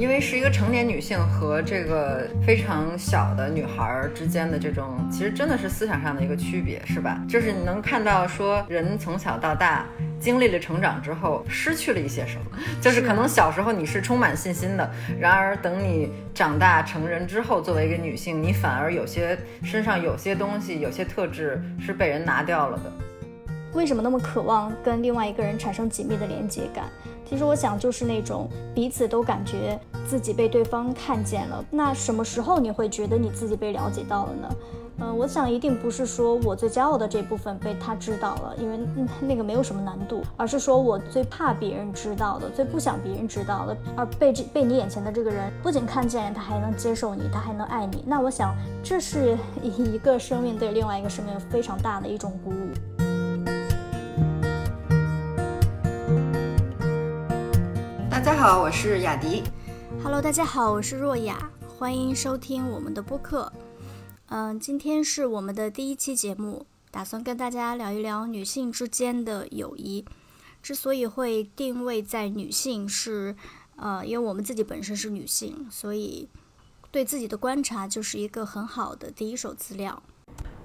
因为是一个成年女性和这个非常小的女孩之间的这种，其实真的是思想上的一个区别，是吧？就是你能看到说人从小到大经历了成长之后，失去了一些什么，就是可能小时候你是充满信心的，然而等你长大成人之后，作为一个女性，你反而有些身上有些东西，有些特质是被人拿掉了的。为什么那么渴望跟另外一个人产生紧密的连接感？其实我想，就是那种彼此都感觉自己被对方看见了。那什么时候你会觉得你自己被了解到了呢？嗯，我想一定不是说我最骄傲的这部分被他知道了，因为那个没有什么难度，而是说我最怕别人知道的，最不想别人知道的，而被这被你眼前的这个人不仅看见，他还能接受你，他还能爱你。那我想，这是一个生命对另外一个生命非常大的一种鼓舞。大家好，我是雅迪。Hello，大家好，我是若雅，欢迎收听我们的播客。嗯，今天是我们的第一期节目，打算跟大家聊一聊女性之间的友谊。之所以会定位在女性，是呃，因为我们自己本身是女性，所以对自己的观察就是一个很好的第一手资料。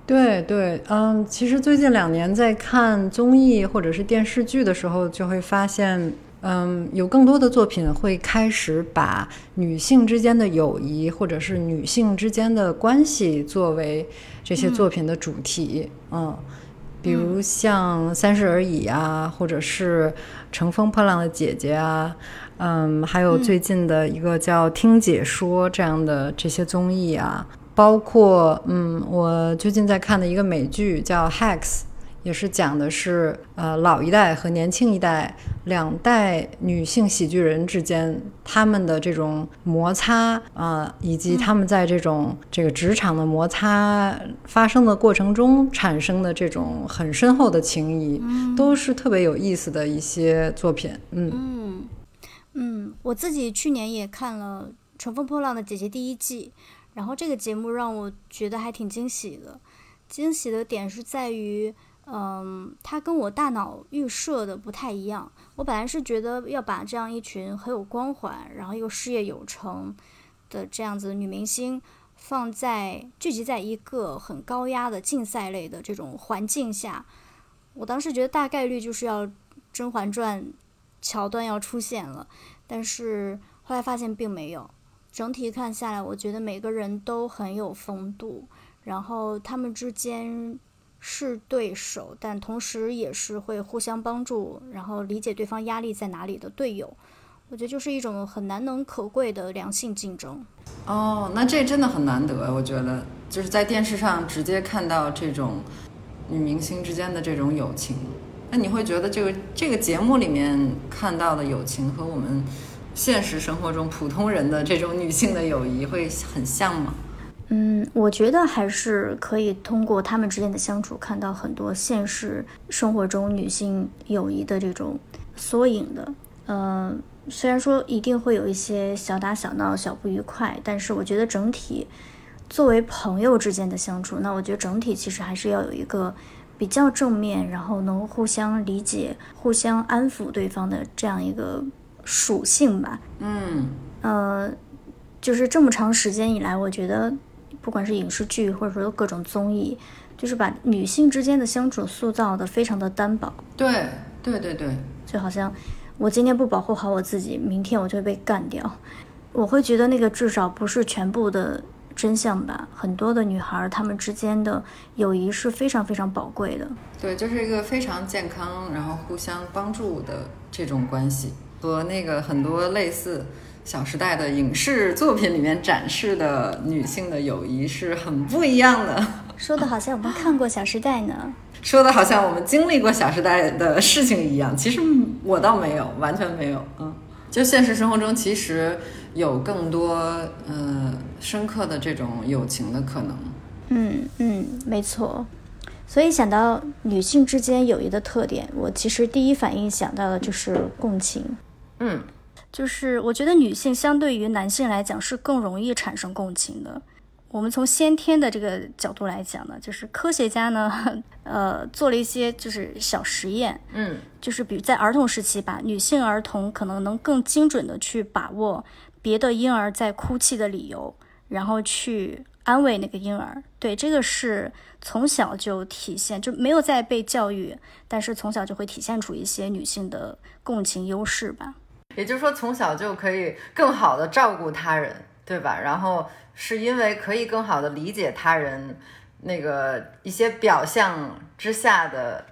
对对，嗯，其实最近两年在看综艺或者是电视剧的时候，就会发现。嗯，有更多的作品会开始把女性之间的友谊，或者是女性之间的关系作为这些作品的主题。嗯，比如像《三十而已》啊，或者是《乘风破浪的姐姐》啊，嗯，还有最近的一个叫《听解说》这样的这些综艺啊，包括嗯，我最近在看的一个美剧叫《Hacks》。也是讲的是，呃，老一代和年轻一代两代女性喜剧人之间他们的这种摩擦啊，以及他们在这种这个职场的摩擦发生的过程中产生的这种很深厚的情谊，都是特别有意思的一些作品。嗯嗯嗯，我自己去年也看了《乘风破浪的姐姐》第一季，然后这个节目让我觉得还挺惊喜的。惊喜的点是在于。嗯，它跟我大脑预设的不太一样。我本来是觉得要把这样一群很有光环，然后又事业有成的这样子女明星放在聚集在一个很高压的竞赛类的这种环境下，我当时觉得大概率就是要《甄嬛传》桥段要出现了，但是后来发现并没有。整体看下来，我觉得每个人都很有风度，然后他们之间。是对手，但同时也是会互相帮助，然后理解对方压力在哪里的队友。我觉得就是一种很难能可贵的良性竞争。哦，那这真的很难得，我觉得就是在电视上直接看到这种女明星之间的这种友情。那你会觉得这个这个节目里面看到的友情和我们现实生活中普通人的这种女性的友谊会很像吗？嗯，我觉得还是可以通过他们之间的相处，看到很多现实生活中女性友谊的这种缩影的。嗯，虽然说一定会有一些小打小闹、小不愉快，但是我觉得整体作为朋友之间的相处，那我觉得整体其实还是要有一个比较正面，然后能互相理解、互相安抚对方的这样一个属性吧。嗯，呃，就是这么长时间以来，我觉得。不管是影视剧，或者说各种综艺，就是把女性之间的相处塑造的非常的单薄。对，对，对，对，就好像我今天不保护好我自己，明天我就会被干掉。我会觉得那个至少不是全部的真相吧。很多的女孩她们之间的友谊是非常非常宝贵的。对，就是一个非常健康，然后互相帮助的这种关系，和那个很多类似。《小时代》的影视作品里面展示的女性的友谊是很不一样的。说的好像我们看过《小时代》呢，说的好像我们经历过《小时代》的事情一样。其实我倒没有，完全没有。嗯，就现实生活中，其实有更多呃深刻的这种友情的可能。嗯嗯，没错。所以想到女性之间友谊的特点，我其实第一反应想到的就是共情。嗯。就是我觉得女性相对于男性来讲是更容易产生共情的。我们从先天的这个角度来讲呢，就是科学家呢，呃，做了一些就是小实验，嗯，就是比如在儿童时期，吧女性儿童可能能更精准的去把握别的婴儿在哭泣的理由，然后去安慰那个婴儿。对，这个是从小就体现，就没有在被教育，但是从小就会体现出一些女性的共情优势吧。也就是说，从小就可以更好的照顾他人，对吧？然后是因为可以更好的理解他人那个一些表象之下的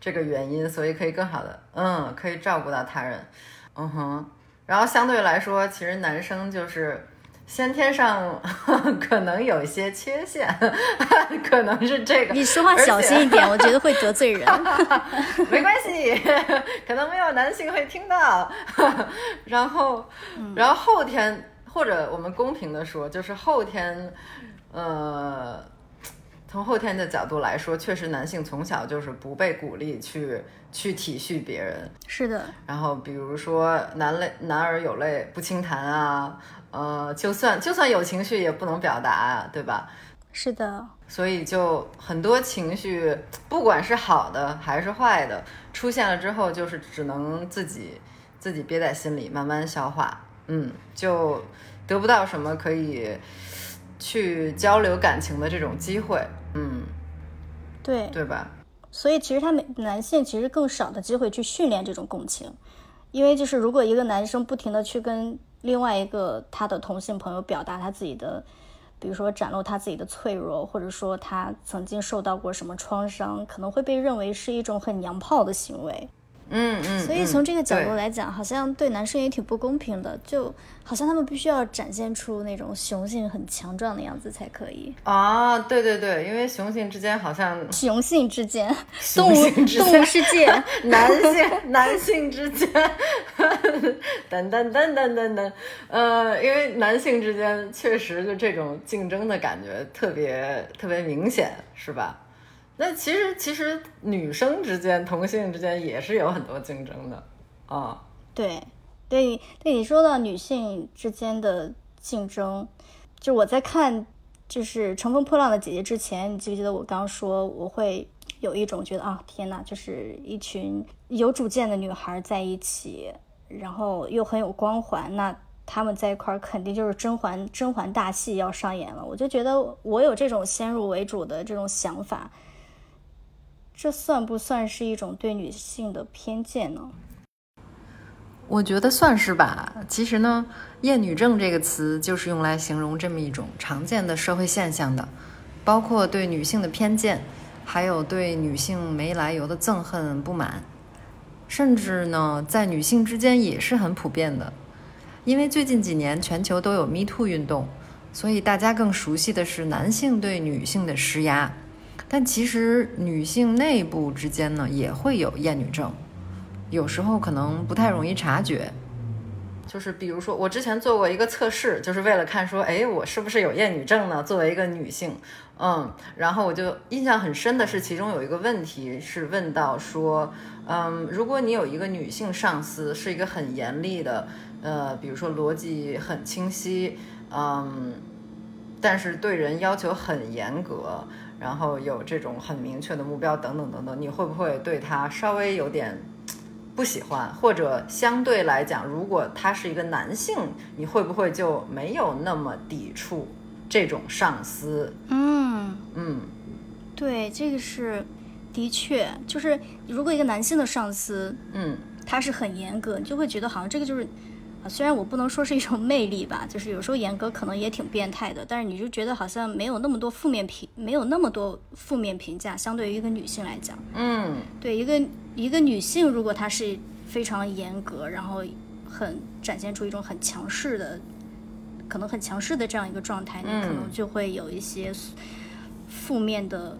这个原因，所以可以更好的，嗯，可以照顾到他人，嗯哼。然后相对来说，其实男生就是先天上 可能有一些缺陷，可能是这个。你说话小心一点，我觉得会得罪人。没关系，可能没有男性会听到。然后，然后后天或者我们公平的说，就是后天，呃。从后天的角度来说，确实男性从小就是不被鼓励去去体恤别人。是的。然后比如说男泪男儿有泪不轻弹啊，呃，就算就算有情绪也不能表达，对吧？是的。所以就很多情绪，不管是好的还是坏的，出现了之后就是只能自己自己憋在心里慢慢消化，嗯，就得不到什么可以去交流感情的这种机会。嗯，对对吧？所以其实他们男性其实更少的机会去训练这种共情，因为就是如果一个男生不停的去跟另外一个他的同性朋友表达他自己的，比如说展露他自己的脆弱，或者说他曾经受到过什么创伤，可能会被认为是一种很娘炮的行为。嗯嗯，所以从这个角度来讲，好像对男生也挺不公平的，就好像他们必须要展现出那种雄性很强壮的样子才可以啊。对对对，因为雄性之间好像 雄性之间，动物动物世界，男性男性之间，等等等等等等，呃，因为男性之间确实就这种竞争的感觉特别特别明显，是吧？那其实，其实女生之间、同性之间也是有很多竞争的，啊，对，对，对，你说到女性之间的竞争，就我在看就是《乘风破浪的姐姐》之前，你记不记得我刚说我会有一种觉得啊，天哪，就是一群有主见的女孩在一起，然后又很有光环，那他们在一块儿肯定就是甄嬛甄嬛大戏要上演了。我就觉得我有这种先入为主的这种想法。这算不算是一种对女性的偏见呢？我觉得算是吧。其实呢，“厌女症”这个词就是用来形容这么一种常见的社会现象的，包括对女性的偏见，还有对女性没来由的憎恨、不满，甚至呢，在女性之间也是很普遍的。因为最近几年全球都有 “Me Too” 运动，所以大家更熟悉的是男性对女性的施压。但其实女性内部之间呢也会有厌女症，有时候可能不太容易察觉。就是比如说，我之前做过一个测试，就是为了看说，哎，我是不是有厌女症呢？作为一个女性，嗯，然后我就印象很深的是，其中有一个问题是问到说，嗯，如果你有一个女性上司，是一个很严厉的，呃，比如说逻辑很清晰，嗯，但是对人要求很严格。然后有这种很明确的目标等等等等，你会不会对他稍微有点不喜欢？或者相对来讲，如果他是一个男性，你会不会就没有那么抵触这种上司？嗯嗯，对，这个是的确，就是如果一个男性的上司，嗯，他是很严格，你就会觉得好像这个就是。啊，虽然我不能说是一种魅力吧，就是有时候严格可能也挺变态的，但是你就觉得好像没有那么多负面评，没有那么多负面评价，相对于一个女性来讲，嗯，对，一个一个女性如果她是非常严格，然后很展现出一种很强势的，可能很强势的这样一个状态，你可能就会有一些负面的。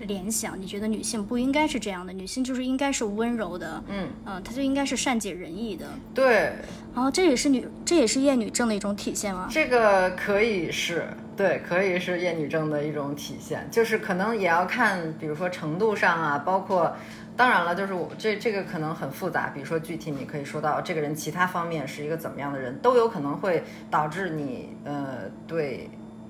联想，你觉得女性不应该是这样的？女性就是应该是温柔的，嗯，呃，她就应该是善解人意的。对，然后这也是女，这也是厌女症的一种体现吗？这个可以是，对，可以是厌女症的一种体现，就是可能也要看，比如说程度上啊，包括，当然了，就是我这这个可能很复杂，比如说具体你可以说到这个人其他方面是一个怎么样的人，都有可能会导致你，呃，对。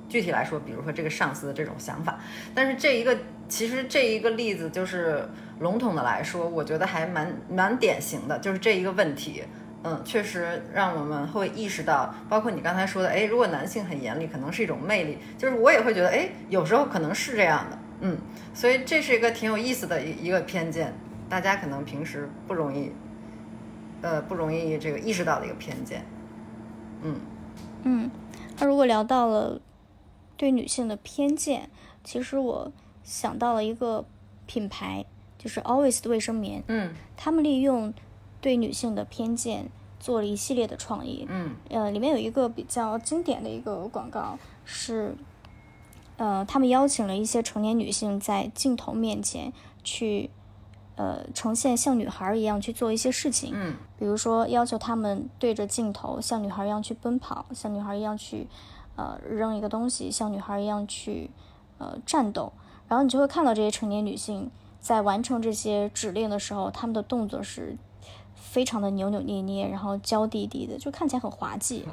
具体来说，比如说这个上司的这种想法，但是这一个其实这一个例子就是笼统的来说，我觉得还蛮蛮典型的，就是这一个问题，嗯，确实让我们会意识到，包括你刚才说的，哎，如果男性很严厉，可能是一种魅力，就是我也会觉得，哎，有时候可能是这样的，嗯，所以这是一个挺有意思的一一个偏见，大家可能平时不容易，呃，不容易这个意识到的一个偏见，嗯。嗯，那如果聊到了对女性的偏见，其实我想到了一个品牌。就是 Always 的卫生棉，嗯，他们利用对女性的偏见做了一系列的创意，嗯，呃，里面有一个比较经典的一个广告是，呃，他们邀请了一些成年女性在镜头面前去，呃，呈现像女孩一样去做一些事情，嗯，比如说要求他们对着镜头像女孩一样去奔跑，像女孩一样去，呃，扔一个东西，像女孩一样去，呃，战斗，然后你就会看到这些成年女性。在完成这些指令的时候，她们的动作是非常的扭扭捏捏，然后娇滴滴的，就看起来很滑稽。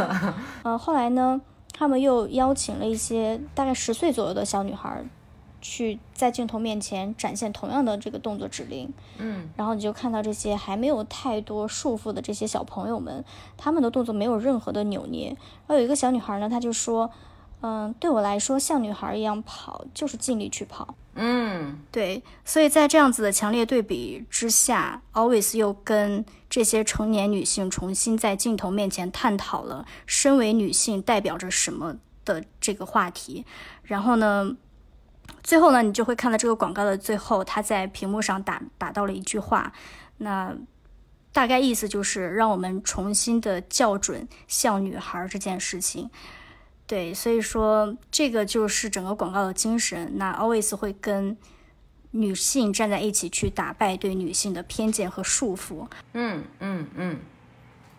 呃，后来呢，他们又邀请了一些大概十岁左右的小女孩，去在镜头面前展现同样的这个动作指令。嗯，然后你就看到这些还没有太多束缚的这些小朋友们，他们的动作没有任何的扭捏。然后有一个小女孩呢，她就说。嗯，对我来说，像女孩一样跑，就是尽力去跑。嗯，对，所以在这样子的强烈对比之下，Always 又跟这些成年女性重新在镜头面前探讨了身为女性代表着什么的这个话题。然后呢，最后呢，你就会看到这个广告的最后，他在屏幕上打打到了一句话，那大概意思就是让我们重新的校准像女孩这件事情。对，所以说这个就是整个广告的精神。那 Always 会跟女性站在一起，去打败对女性的偏见和束缚。嗯嗯嗯，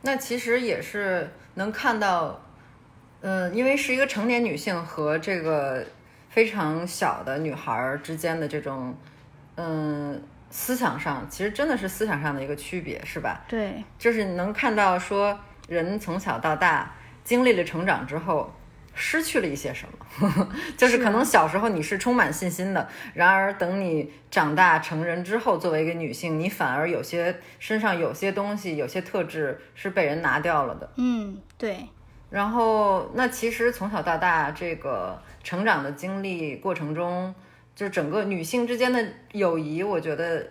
那其实也是能看到，嗯，因为是一个成年女性和这个非常小的女孩之间的这种，嗯，思想上其实真的是思想上的一个区别，是吧？对，就是能看到说人从小到大经历了成长之后。失去了一些什么，就是可能小时候你是充满信心的，然而等你长大成人之后，作为一个女性，你反而有些身上有些东西、有些特质是被人拿掉了的。嗯，对。然后，那其实从小到大这个成长的经历过程中，就是整个女性之间的友谊，我觉得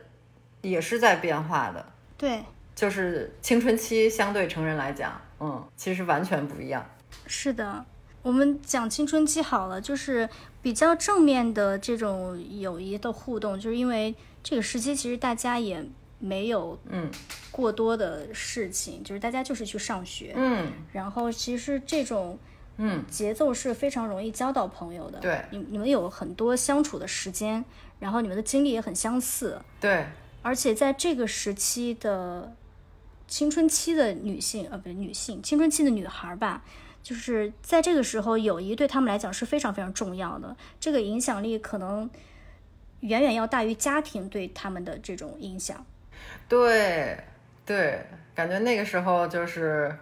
也是在变化的。对，就是青春期相对成人来讲，嗯，其实完全不一样。是的。我们讲青春期好了，就是比较正面的这种友谊的互动，就是因为这个时期其实大家也没有嗯过多的事情，就是大家就是去上学，嗯，然后其实这种嗯节奏是非常容易交到朋友的，对，你你们有很多相处的时间，然后你们的经历也很相似，对，而且在这个时期的青春期的女性，呃，不是女性，青春期的女孩吧。就是在这个时候，友谊对他们来讲是非常非常重要的。这个影响力可能远远要大于家庭对他们的这种影响。对，对，感觉那个时候就是，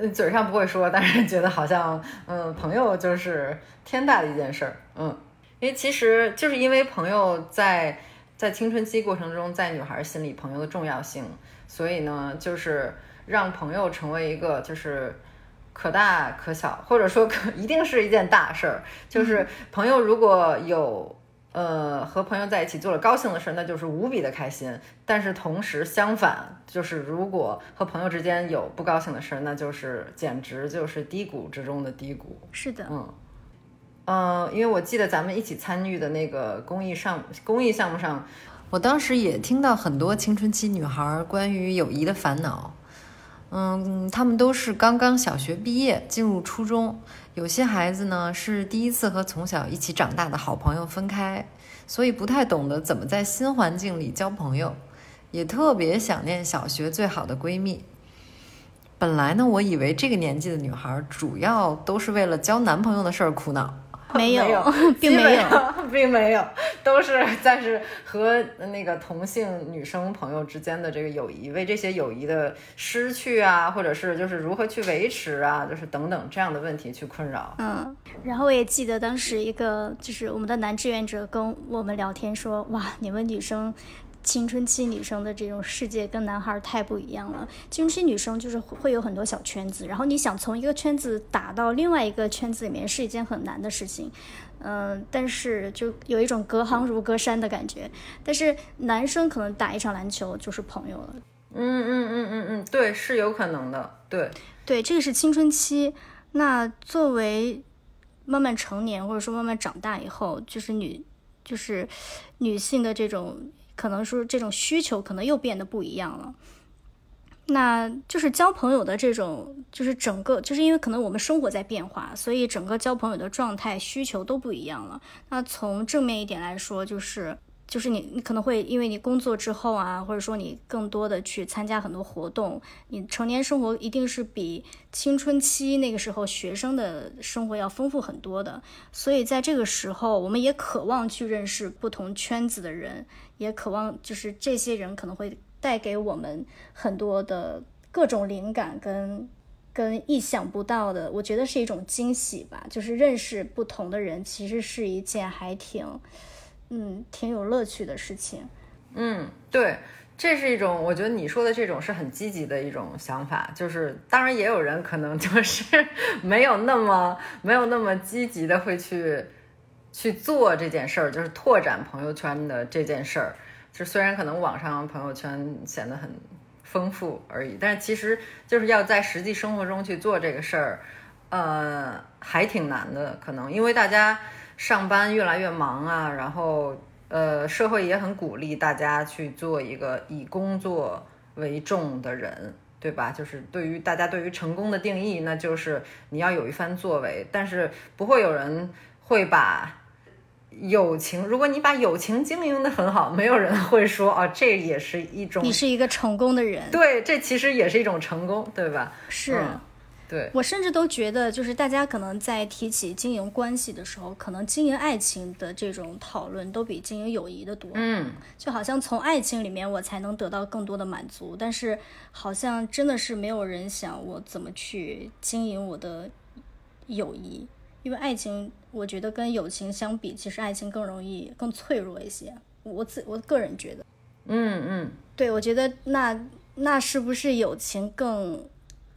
呃，嘴上不会说，但是觉得好像，嗯，朋友就是天大的一件事儿。嗯，因为其实就是因为朋友在在青春期过程中，在女孩心里朋友的重要性，所以呢，就是让朋友成为一个就是。可大可小，或者说可一定是一件大事儿。就是朋友如果有呃和朋友在一起做了高兴的事，那就是无比的开心。但是同时相反，就是如果和朋友之间有不高兴的事，那就是简直就是低谷之中的低谷。是的，嗯嗯，因为我记得咱们一起参与的那个公益上公益项目上，我当时也听到很多青春期女孩关于友谊的烦恼。嗯，他们都是刚刚小学毕业进入初中，有些孩子呢是第一次和从小一起长大的好朋友分开，所以不太懂得怎么在新环境里交朋友，也特别想念小学最好的闺蜜。本来呢，我以为这个年纪的女孩主要都是为了交男朋友的事儿苦恼。没有，并没有，并没有，都是在是和那个同性女生朋友之间的这个友谊，为这些友谊的失去啊，或者是就是如何去维持啊，就是等等这样的问题去困扰。嗯，然后我也记得当时一个就是我们的男志愿者跟我们聊天说，哇，你们女生。青春期女生的这种世界跟男孩太不一样了。青春期女生就是会有很多小圈子，然后你想从一个圈子打到另外一个圈子里面是一件很难的事情。嗯，但是就有一种隔行如隔山的感觉。但是男生可能打一场篮球就是朋友了。嗯嗯嗯嗯嗯，对，是有可能的。对对，这个是青春期。那作为慢慢成年或者说慢慢长大以后，就是女就是女性的这种。可能说这种需求可能又变得不一样了，那就是交朋友的这种，就是整个就是因为可能我们生活在变化，所以整个交朋友的状态需求都不一样了。那从正面一点来说，就是。就是你，你可能会因为你工作之后啊，或者说你更多的去参加很多活动，你成年生活一定是比青春期那个时候学生的生活要丰富很多的。所以在这个时候，我们也渴望去认识不同圈子的人，也渴望就是这些人可能会带给我们很多的各种灵感跟跟意想不到的，我觉得是一种惊喜吧。就是认识不同的人，其实是一件还挺。嗯，挺有乐趣的事情。嗯，对，这是一种，我觉得你说的这种是很积极的一种想法。就是，当然也有人可能就是没有那么没有那么积极的会去去做这件事儿，就是拓展朋友圈的这件事儿。就虽然可能网上朋友圈显得很丰富而已，但是其实就是要在实际生活中去做这个事儿，呃，还挺难的。可能因为大家。上班越来越忙啊，然后呃，社会也很鼓励大家去做一个以工作为重的人，对吧？就是对于大家对于成功的定义，那就是你要有一番作为，但是不会有人会把友情，如果你把友情经营的很好，没有人会说啊，这也是一种你是一个成功的人，对，这其实也是一种成功，对吧？是。对我甚至都觉得，就是大家可能在提起经营关系的时候，可能经营爱情的这种讨论都比经营友谊的多。嗯，就好像从爱情里面我才能得到更多的满足，但是好像真的是没有人想我怎么去经营我的友谊，因为爱情我觉得跟友情相比，其实爱情更容易、更脆弱一些。我自我个人觉得，嗯嗯，对我觉得那那是不是友情更？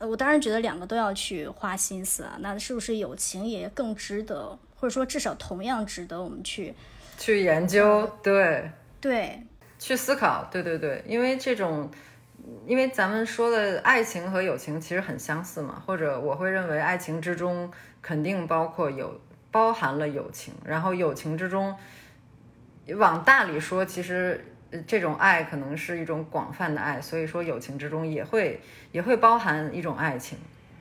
我当然觉得两个都要去花心思啊，那是不是友情也更值得，或者说至少同样值得我们去去研究？对对，去思考，对对对，因为这种，因为咱们说的爱情和友情其实很相似嘛，或者我会认为爱情之中肯定包括有包含了友情，然后友情之中往大里说，其实。这种爱可能是一种广泛的爱，所以说友情之中也会也会包含一种爱情，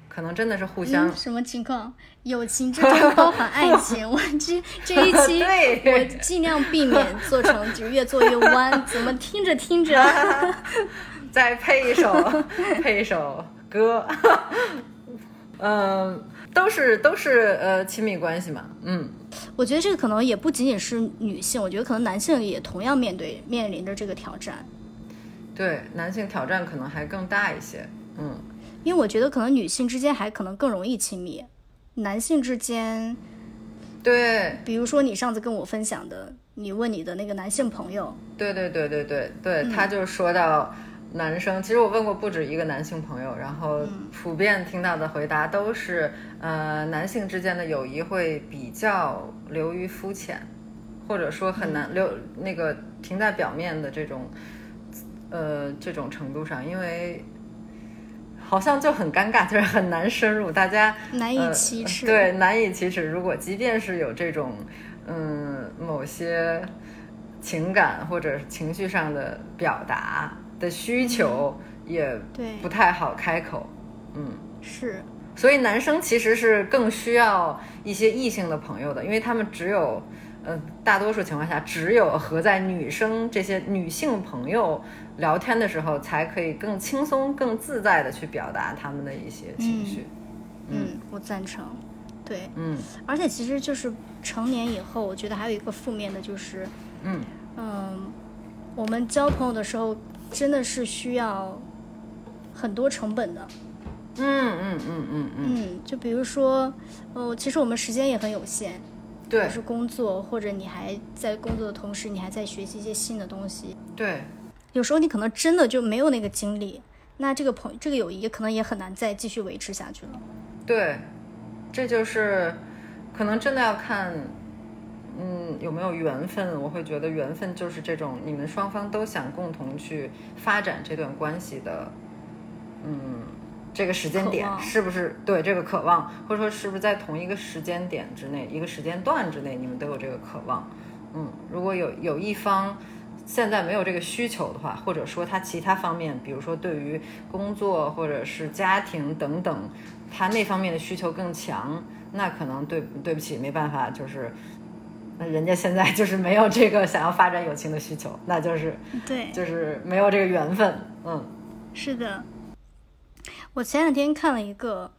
可能真的是互相。什么情况？友情之中包含爱情？我 这这一期我尽量避免做成就越做越弯，怎么听着听着？再配一首配一首歌，嗯，都是都是呃亲密关系嘛，嗯。我觉得这个可能也不仅仅是女性，我觉得可能男性也同样面对面临着这个挑战。对，男性挑战可能还更大一些。嗯，因为我觉得可能女性之间还可能更容易亲密，男性之间，对，比如说你上次跟我分享的，你问你的那个男性朋友，对对对对对对，他就说到。男生，其实我问过不止一个男性朋友，然后普遍听到的回答都是，呃，男性之间的友谊会比较流于肤浅，或者说很难留那个停在表面的这种，呃，这种程度上，因为好像就很尴尬，就是很难深入，大家难以启齿，对，难以启齿。如果即便是有这种，嗯，某些情感或者情绪上的表达。的需求也不太好开口，嗯，是，所以男生其实是更需要一些异性的朋友的，因为他们只有，呃，大多数情况下只有和在女生这些女性朋友聊天的时候，才可以更轻松、更自在的去表达他们的一些情绪。嗯，我赞成，对，嗯，而且其实就是成年以后，我觉得还有一个负面的就是，嗯。嗯，我们交朋友的时候。真的是需要很多成本的，嗯嗯嗯嗯嗯，就比如说，呃，其实我们时间也很有限，对，是工作或者你还在工作的同时，你还在学习一些新的东西，对，有时候你可能真的就没有那个精力，那这个朋这个友谊可能也很难再继续维持下去了。对，这就是可能真的要看，嗯，有没有缘分。我会觉得缘分就是这种你们双方都想共同去发展这段关系的，嗯，这个时间点是不是对这个渴望，或者说是不是在同一个时间点之内，一个时间段之内，你们都有这个渴望。嗯，如果有有一方现在没有这个需求的话，或者说他其他方面，比如说对于工作或者是家庭等等，他那方面的需求更强，那可能对对不起，没办法，就是那人家现在就是没有这个想要发展友情的需求，那就是对，就是没有这个缘分。嗯，是的。我前两天看了一个，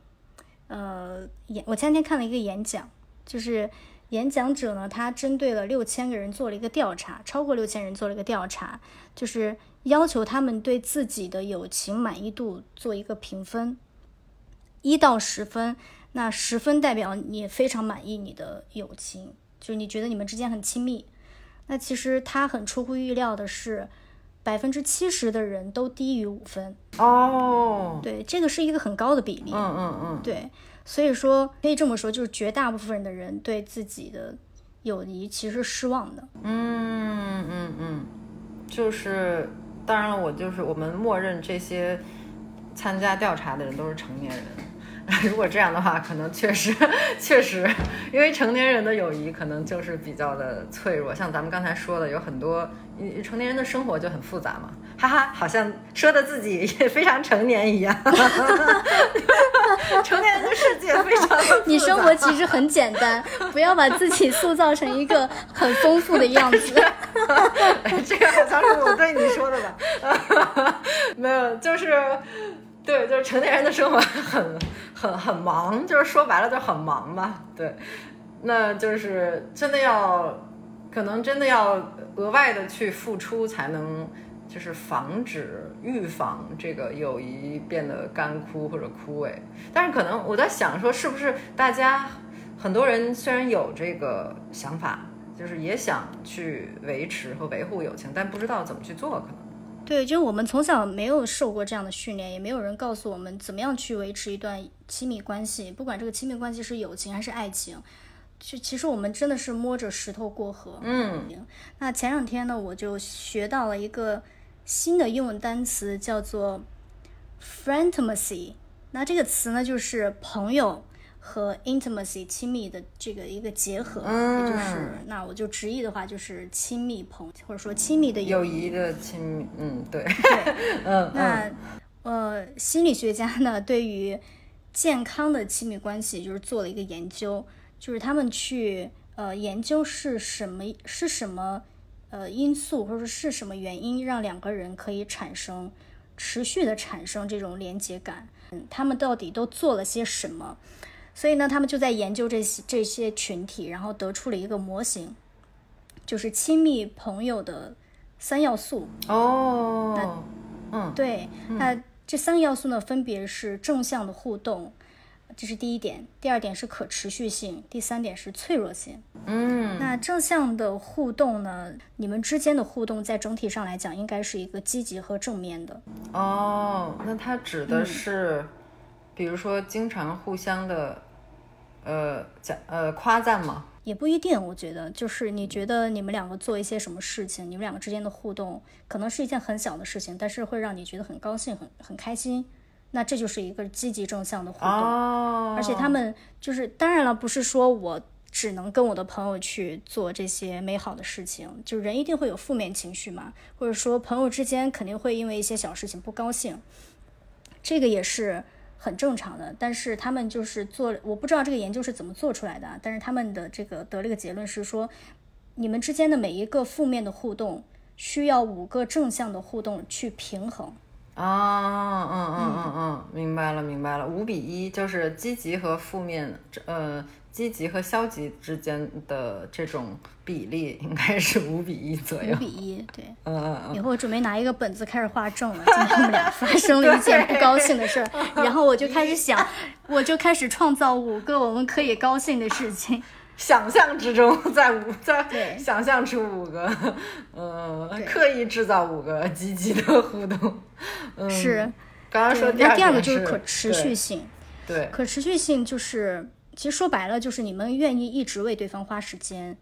呃，演我前两天看了一个演讲，就是。演讲者呢，他针对了六千个人做了一个调查，超过六千人做了一个调查，就是要求他们对自己的友情满意度做一个评分，一到十分，那十分代表你非常满意你的友情，就是你觉得你们之间很亲密。那其实他很出乎预料的是，百分之七十的人都低于五分。哦，对，这个是一个很高的比例。嗯嗯嗯，对。所以说，可以这么说，就是绝大部分的人对自己的友谊其实是失望的。嗯嗯嗯，就是，当然了，我就是我们默认这些参加调查的人都是成年人。如果这样的话，可能确实确实，因为成年人的友谊可能就是比较的脆弱。像咱们刚才说的，有很多成年人的生活就很复杂嘛。哈哈，好像说的自己也非常成年一样。成年人的世界非常。你生活其实很简单，不要把自己塑造成一个很丰富的样子。这个好像是我对你说的吧？没有，就是。对，就是成年人的生活很很很忙，就是说白了就很忙嘛。对，那就是真的要，可能真的要额外的去付出，才能就是防止、预防这个友谊变得干枯或者枯萎。但是可能我在想说，是不是大家很多人虽然有这个想法，就是也想去维持和维护友情，但不知道怎么去做，可能。对，就是我们从小没有受过这样的训练，也没有人告诉我们怎么样去维持一段亲密关系，不管这个亲密关系是友情还是爱情，就其实我们真的是摸着石头过河。嗯，那前两天呢，我就学到了一个新的英文单词，叫做 “friendmacy”。那这个词呢，就是朋友。和 intimacy 亲密的这个一个结合，也就是那我就直译的话就是亲密朋或者说亲密的友谊的亲密，嗯对，嗯那呃心理学家呢对于健康的亲密关系就是做了一个研究，就是他们去呃研究是什么是什么呃因素或者说是什么原因让两个人可以产生持续的产生这种连接感，嗯他们到底都做了些什么？所以呢，他们就在研究这些这些群体，然后得出了一个模型，就是亲密朋友的三要素。哦，嗯，对，那这三个要素呢，分别是正向的互动，这是第一点；第二点是可持续性；第三点是脆弱性。嗯，那正向的互动呢，你们之间的互动在整体上来讲，应该是一个积极和正面的。哦，那它指的是？比如说，经常互相的，呃，讲呃夸赞吗？也不一定。我觉得，就是你觉得你们两个做一些什么事情，你们两个之间的互动，可能是一件很小的事情，但是会让你觉得很高兴、很很开心。那这就是一个积极正向的互动。哦。而且他们就是，当然了，不是说我只能跟我的朋友去做这些美好的事情，就人一定会有负面情绪嘛，或者说朋友之间肯定会因为一些小事情不高兴，这个也是。很正常的，但是他们就是做，我不知道这个研究是怎么做出来的，但是他们的这个得了一个结论是说，你们之间的每一个负面的互动需要五个正向的互动去平衡。啊，嗯嗯嗯嗯，明白了明白了，五比一就是积极和负面，呃。积极和消极之间的这种比例应该是五比一左右。五比一，对。嗯嗯嗯。以后我准备拿一个本子开始画正了。今天我们俩发生了一件不高兴的事儿，然后我就开始想，我就开始创造五个我们可以高兴的事情。想象之中，在五在想象出五个，呃，刻意制造五个积极的互动。嗯，是。刚刚说第二个就是可持续性，对，可持续性就是，其实说白了就是你们愿意一直为对方花时间，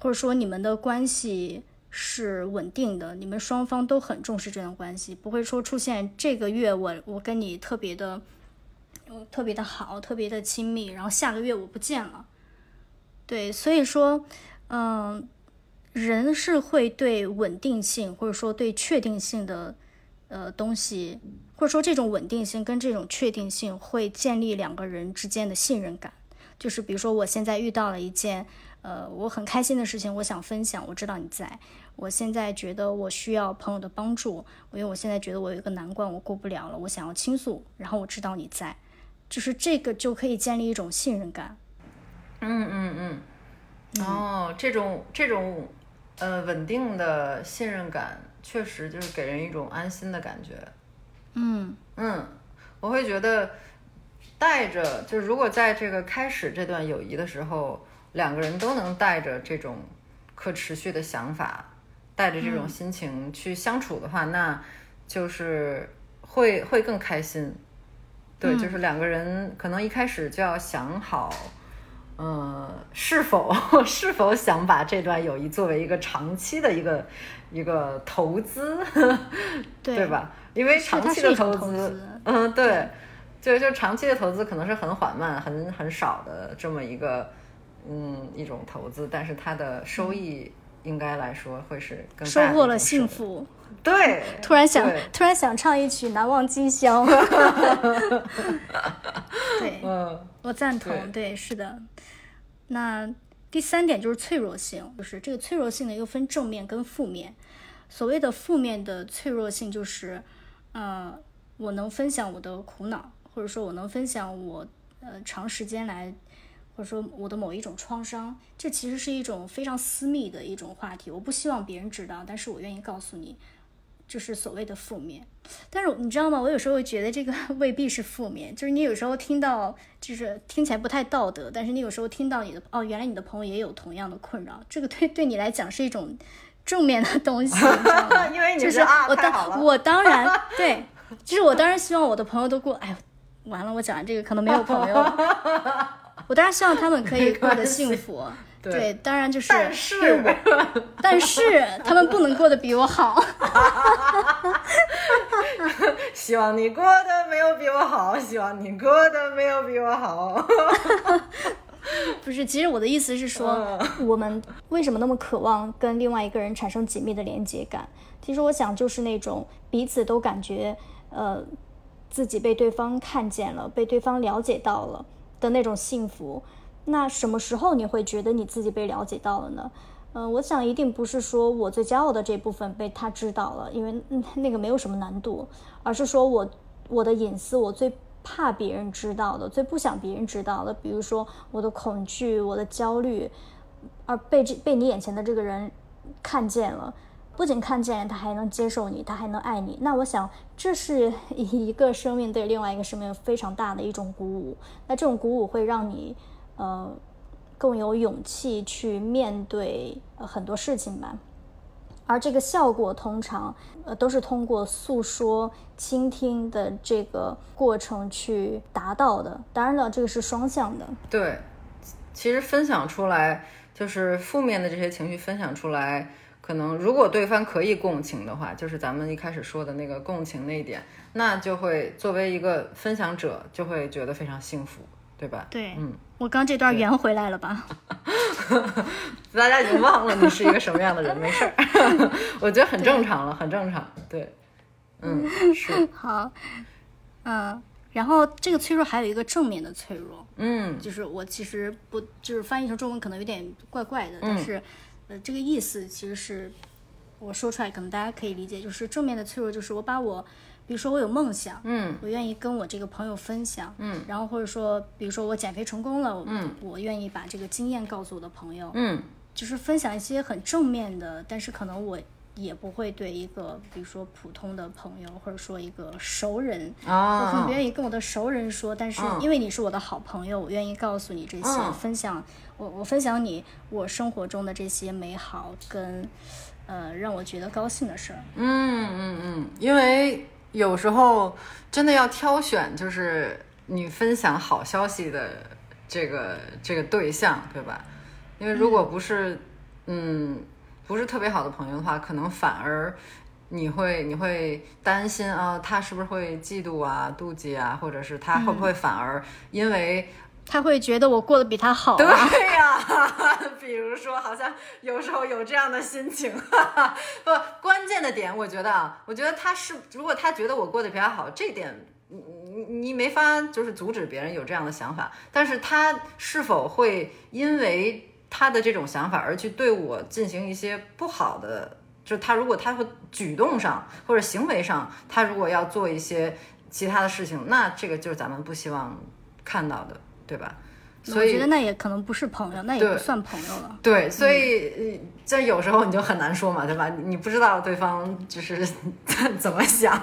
或者说你们的关系是稳定的，你们双方都很重视这段关系，不会说出现这个月我我跟你特别的，呃特别的好，特别的亲密，然后下个月我不见了。对，所以说，嗯、人是会对稳定性或者说对确定性的呃东西，或者说这种稳定性跟这种确定性会建立两个人之间的信任感。就是比如说，我现在遇到了一件呃我很开心的事情，我想分享，我知道你在。我现在觉得我需要朋友的帮助，因为我现在觉得我有一个难关我过不了了，我想要倾诉，然后我知道你在，就是这个就可以建立一种信任感。嗯嗯嗯，哦，这种这种呃稳定的信任感，确实就是给人一种安心的感觉。嗯。嗯，我会觉得带着，就是如果在这个开始这段友谊的时候，两个人都能带着这种可持续的想法，带着这种心情去相处的话，那就是会会更开心。对，就是两个人可能一开始就要想好，呃，是否 是否想把这段友谊作为一个长期的一个一个投资，对对吧？因为长期的投资，投资嗯，对，就就长期的投资可能是很缓慢、很很少的这么一个嗯一种投资，但是它的收益应该来说会是更收获了幸。福。对，突然想，突然想唱一曲《难忘今宵》。对，嗯我赞同。对，是的。那第三点就是脆弱性，就是这个脆弱性呢又分正面跟负面。所谓的负面的脆弱性就是，呃，我能分享我的苦恼，或者说我能分享我呃长时间来，或者说我的某一种创伤，这其实是一种非常私密的一种话题，我不希望别人知道，但是我愿意告诉你。就是所谓的负面，但是你知道吗？我有时候会觉得这个 未必是负面，就是你有时候听到，就是听起来不太道德，但是你有时候听到你的哦，原来你的朋友也有同样的困扰，这个对对你来讲是一种正面的东西？因为你就是我当我当然 对，就是我当然希望我的朋友都过，哎呦，完了，我讲完这个可能没有朋友了，我当然希望他们可以过得幸福。对对，当然就是，但是 但是他们不能过得比我好。希望你过得没有比我好，希望你过得没有比我好。不是，其实我的意思是说，我们为什么那么渴望跟另外一个人产生紧密的连接感？其实我想就是那种彼此都感觉，呃，自己被对方看见了，被对方了解到了的那种幸福。那什么时候你会觉得你自己被了解到了呢？嗯、我想一定不是说我最骄傲的这部分被他知道了，因为、那个没有什么难度，而是说我我的隐私，我最怕别人知道的，最不想别人知道的，比如说我的恐惧、我的焦虑，而被这被你眼前的这个人看见了，不仅看见，他还能接受你，他还能爱你。那我想，这是一个生命对另外一个生命非常大的一种鼓舞。那这种鼓舞会让你，呃，更有勇气去面对、很多事情吧。而这个效果通常，呃，都是通过诉说、倾听的这个过程去达到的。当然了，这个是双向的。对，其实分享出来就是负面的这些情绪分享出来，可能如果对方可以共情的话，就是咱们一开始说的那个共情那一点，那就会作为一个分享者就会觉得非常幸福，对吧？对，嗯，我刚这段圆回来了吧？大家已经忘了你是一个什么样的人，没事儿，我觉得很正常了，很正常。对，嗯，是，好，嗯，然后这个脆弱还有一个正面的脆弱，嗯就是我其实不就是翻译成中文可能有点怪怪的，但是呃这个意思其实是我说出来可能大家可以理解，就是正面的脆弱就是我把我。比如说我有梦想，嗯。我愿意跟我这个朋友分享，嗯，然后或者说，比如说我减肥成功了，嗯，我愿意把这个经验告诉我的朋友，嗯。就是分享一些很正面的，但是可能我也不会对一个比如说普通的朋友，或者说一个熟人，我可能不愿意跟我的熟人说，但是嗯。因为你是我的好朋友，我愿意告诉你这些，嗯。分享我我分享你我生活中的这些美好跟呃让我觉得高兴的事儿。嗯嗯嗯，因为有时候真的要挑选，就是你分享好消息的这个这个对象，对吧？因为如果不是嗯不是特别好的朋友的话，可能反而你会你会担心啊，他是不是会嫉妒啊、妒忌啊，或者是他会不会反而因为他会觉得我过得比他好、对呀啊，呀，比如说，好像有时候有这样的心情。不，关键的点，我觉得啊，我觉得他是，如果他觉得我过得比他好，这点你你你没法就是阻止别人有这样的想法，但是他是否会因为他的这种想法而去对我进行一些不好的？就是他如果他会举动上或者行为上，他如果要做一些其他的事情，那这个就是咱们不希望看到的，对吧？所以我觉得那也可能不是朋友，那也不算朋友了。对，所以呃这有时候你就很难说嘛，对吧？你你不知道对方就是 怎么想，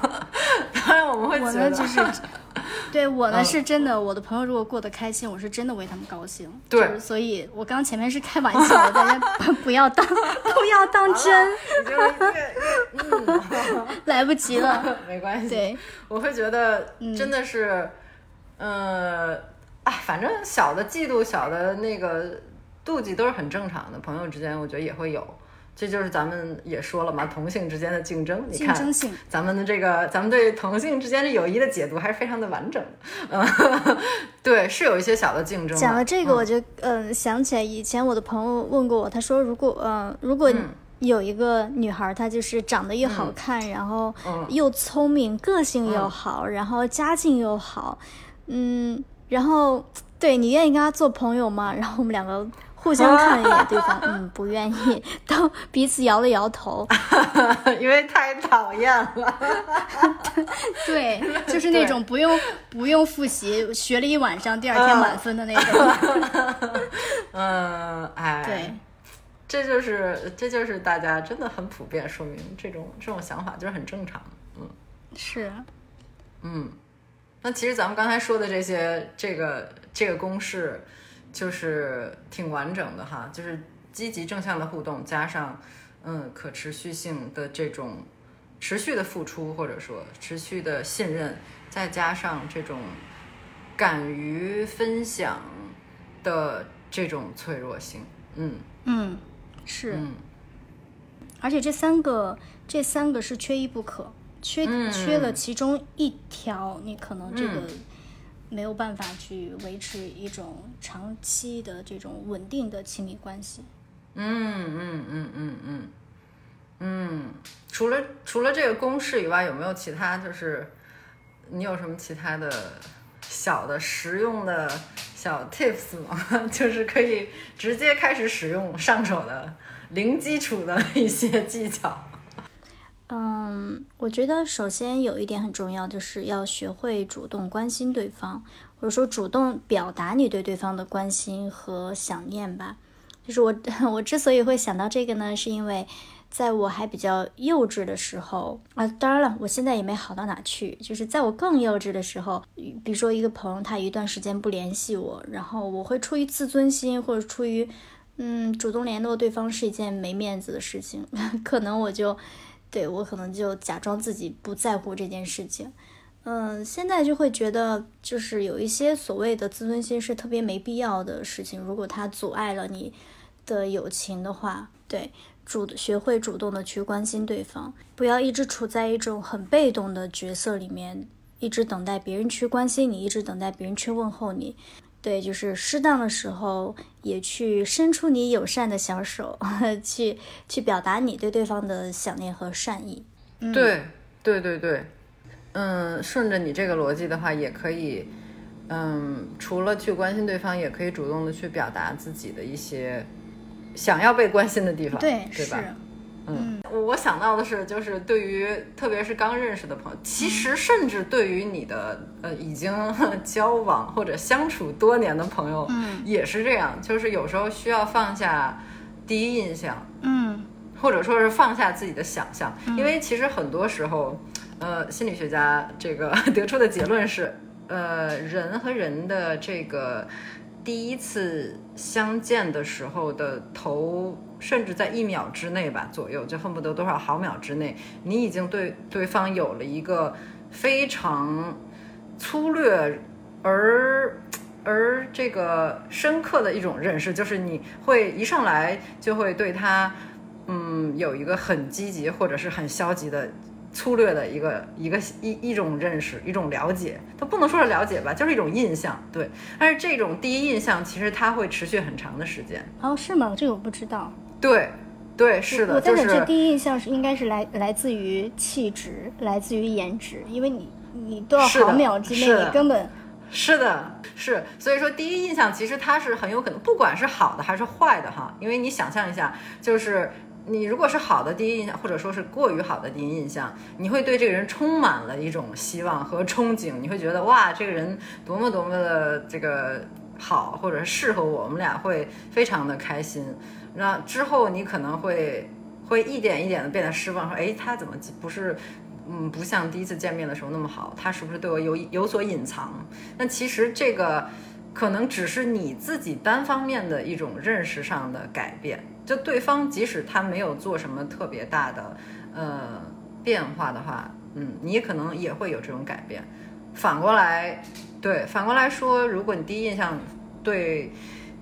当然我们会我觉得，呢就是，对我呢嗯是真的，我的朋友如果过得开心，我是真的为他们高兴。对就是所以我刚前面是开玩笑的，大家不 不要当不要当真，嗯，来不及了。没关系。对，我会觉得真的是，呃，哎，反正小的嫉妒、小的那个妒忌都是很正常的，朋友之间我觉得也会有。这就是咱们也说了嘛，同性之间的竞争。你看，竞争性。咱们的这个，咱们对同性之间的友谊的解读还是非常的完整的。嗯，对，是有一些小的竞争。讲了这个，嗯我就嗯、呃想起来以前我的朋友问过我，他说如果呃如果嗯有一个女孩，她就是长得又好看，然后嗯又聪明，个性又好，然后家境又好，嗯，然后对你愿意跟他做朋友吗？然后我们两个互相看了一眼对方，嗯，不愿意，都彼此摇了摇头。因为太讨厌了。对，就是那种不用不用复习，学了一晚上，第二天满分的那种。嗯，哎，对，这就是这就是大家真的很普遍，说明这种这种想法就是很正常。嗯是。嗯，那其实咱们刚才说的这些，这个这个公式就是挺完整的哈，就是积极正向的互动加上嗯可持续性的这种持续的付出，或者说持续的信任，再加上这种敢于分享的这种脆弱性。嗯嗯，是。嗯而且这三个，这三个是缺一不可，缺、嗯缺了其中一条，你可能这个嗯没有办法去维持一种长期的这种稳定的亲密关系。嗯嗯嗯嗯嗯嗯，除了除了这个公式以外，有没有其他就是你有什么其他的小的实用的小 tips 吗？就是可以直接开始使用上手的零基础的一些技巧。嗯，我觉得首先有一点很重要，就是要学会主动关心对方，或者说主动表达你对对方的关心和想念吧。就是我 我之所以会想到这个呢，是因为在我还比较幼稚的时候啊，当然了，我现在也没好到哪去。就是在我更幼稚的时候，比如说一个朋友他一段时间不联系我，然后我会出于自尊心或者出于嗯主动联络对方是一件没面子的事情，可能我就。对我可能就假装自己不在乎这件事情，嗯，现在就会觉得就是有一些所谓的自尊心是特别没必要的事情，如果它阻碍了你的友情的话，对，主学会主动的去关心对方，不要一直处在一种很被动的角色里面，一直等待别人去关心你，一直等待别人去问候你。对，就是适当的时候也去伸出你友善的小手，去去表达你对对方的想念和善意。嗯、对对对对，嗯，顺着你这个逻辑的话，也可以，嗯，除了去关心对方，也可以主动的去表达自己的一些想要被关心的地方，对，对吧？是嗯，我想到的是，就是对于特别是刚认识的朋友，其实甚至对于你的呃已经 交往或者相处多年的朋友，嗯。也是这样，就是有时候需要放下第一印象，嗯。或者说是放下自己的想象，因为其实很多时候，呃，心理学家这个 得出的结论是，呃，人和人的这个第一次相见的时候的头，甚至在一秒之内吧左右，就恨不得多少毫秒之内，你已经对对方有了一个非常粗略而。而这个深刻的一种认识，就是你会一上来就会对他，嗯，有一个很积极或者是很消极的、粗略的一个一个一一种认识、一种了解。它不能说是了解吧，就是一种印象。对，但是这种第一印象其实它会持续很长的时间。哦，是吗？这个我不知道。对，对，是的。我在想，这第一印象是应该是来来自于气质，来自于颜值，因为你你多少毫秒之内，你根本。是的，是，所以说第一印象其实它是很有可能，不管是好的还是坏的哈，因为你想象一下，就是你如果是好的第一印象，或者说是过于好的第一印象，你会对这个人充满了一种希望和憧憬，你会觉得哇，这个人多么多么的这个好，或者是适合我们俩，会非常的开心。那之后你可能会会一点一点的变得失望，说哎，他怎么不是？嗯，不像第一次见面的时候那么好。他是不是对我有有所隐藏？那其实这个可能只是你自己单方面的一种认识上的改变。就对方即使他没有做什么特别大的呃变化的话，嗯，你可能也会有这种改变。反过来，对，反过来说，如果你第一印象对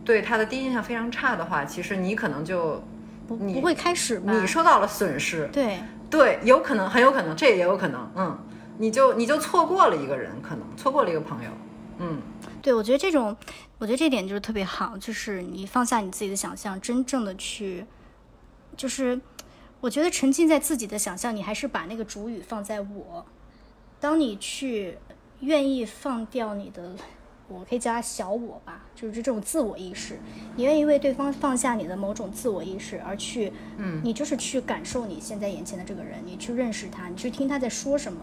对他的第一印象非常差的话，其实你可能就不不会开始吧，你受到了损失。对。对，有可能，很有可能，这也有可能，嗯，你就你就错过了一个人，可能错过了一个朋友，嗯，对，我觉得这种，我觉得这点就是特别好，就是你放下你自己的想象，真正的去，就是我觉得沉浸在自己的想象，你还是把那个主语放在我，当你去愿意放掉你的。我可以叫他小我吧，就是这种自我意识，你愿意为对方放下你的某种自我意识，而去，嗯，你就是去感受你现在眼前的这个人，你去认识他，你去听他在说什么，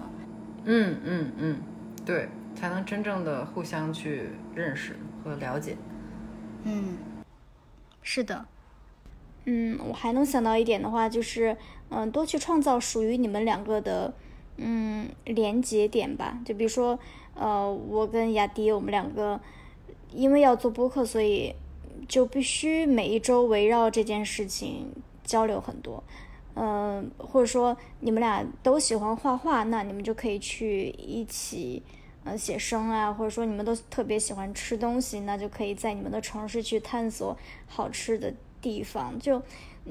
嗯嗯嗯，对，才能真正的互相去认识和了解。嗯，是的，嗯，我还能想到一点的话，就是，嗯，多去创造属于你们两个的，嗯，连接点吧，就比如说。呃，我跟雅迪，我们两个因为要做播客，所以就必须每一周围绕这件事情交流很多。嗯，或者说你们俩都喜欢画画，那你们就可以去一起呃写生啊，或者说你们都特别喜欢吃东西，那就可以在你们的城市去探索好吃的地方。就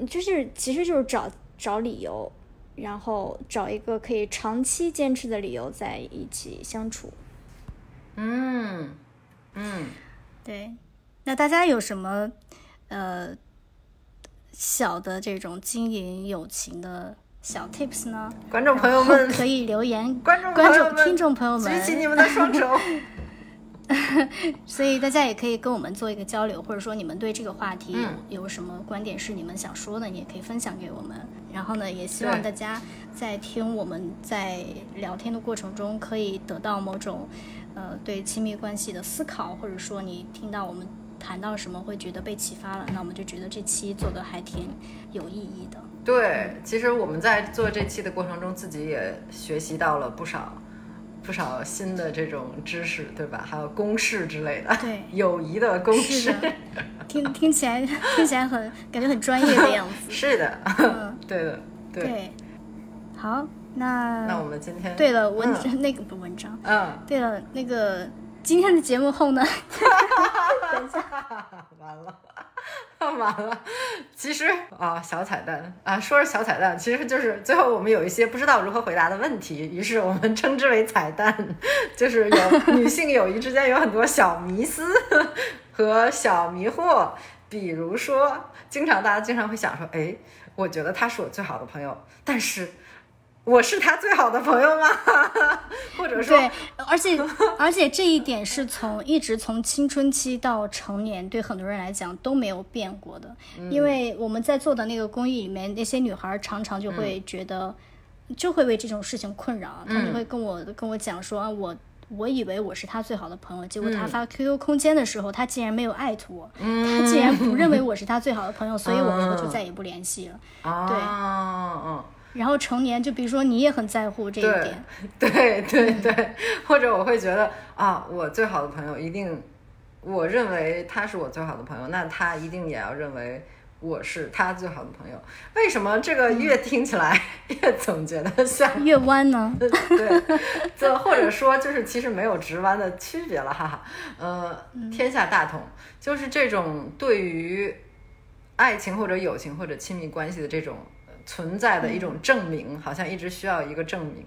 就是其实就是找找理由，然后找一个可以长期坚持的理由，在一起相处。嗯嗯，对，那大家有什么呃小的这种经营友情的小 tips 呢？观众朋友们可以留言，观众观众听众朋友们举起你们的双手。所以大家也可以跟我们做一个交流，或者说你们对这个话题有有什么观点是你们想说的，你也可以分享给我们。然后呢，也希望大家在听我们在聊天的过程中，可以得到某种。呃，对亲密关系的思考，或者说你听到我们谈到什么，会觉得被启发了，那我们就觉得这期做的还挺有意义的。对，其实我们在做这期的过程中，自己也学习到了不少不少新的这种知识，对吧？还有公式之类的，对，友谊的公式，听听起来听起来很感觉很专业的样子。是的，嗯，对的，对，好。那那我们今天对了文章那个不文章嗯对了那个今天的节目后呢？等一下，完了，完了。其实啊，小彩蛋啊，说是小彩蛋，其实就是最后我们有一些不知道如何回答的问题，于是我们称之为彩蛋，就是有女性友谊之间有很多小迷思和小迷惑，比如说，经常大家经常会想说，哎，我觉得他是我最好的朋友，但是。我是他最好的朋友吗？或者说，对，而且而且这一点是从一直从青春期到成年，对很多人来讲都没有变过的。因为我们在做的那个公益里面，那些女孩常常就会觉得，就会为这种事情困扰，她就会跟我跟我讲说啊，我我以为我是他最好的朋友，结果他发 QQ 空间的时候，他竟然没有艾特我，嗯他竟然不认为我是他最好的朋友，所以我们就再也不联系了。对，嗯。然后成年，就比如说你也很在乎这一点，对对 对，或者我会觉得啊，我最好的朋友一定，我认为他是我最好的朋友，那他一定也要认为我是他最好的朋友。为什么这个越听起来 越总觉得像越弯呢？对，就或者说就是其实没有直弯的区别了，哈哈。呃，天下大同，就是这种对于爱情或者友情或者亲密关系的这种。存在的一种证明，好像一直需要一个证明。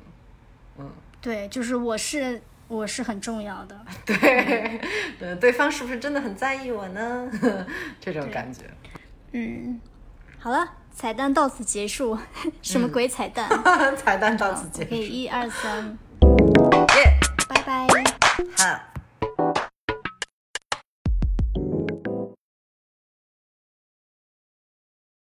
嗯，对，就是我是我是很重要的。对，呃，对方是不是真的很在意我呢？这种感觉。嗯，好了，彩蛋到此结束。什么鬼彩蛋？彩蛋到此结束。可以，一二三，耶，拜拜。好。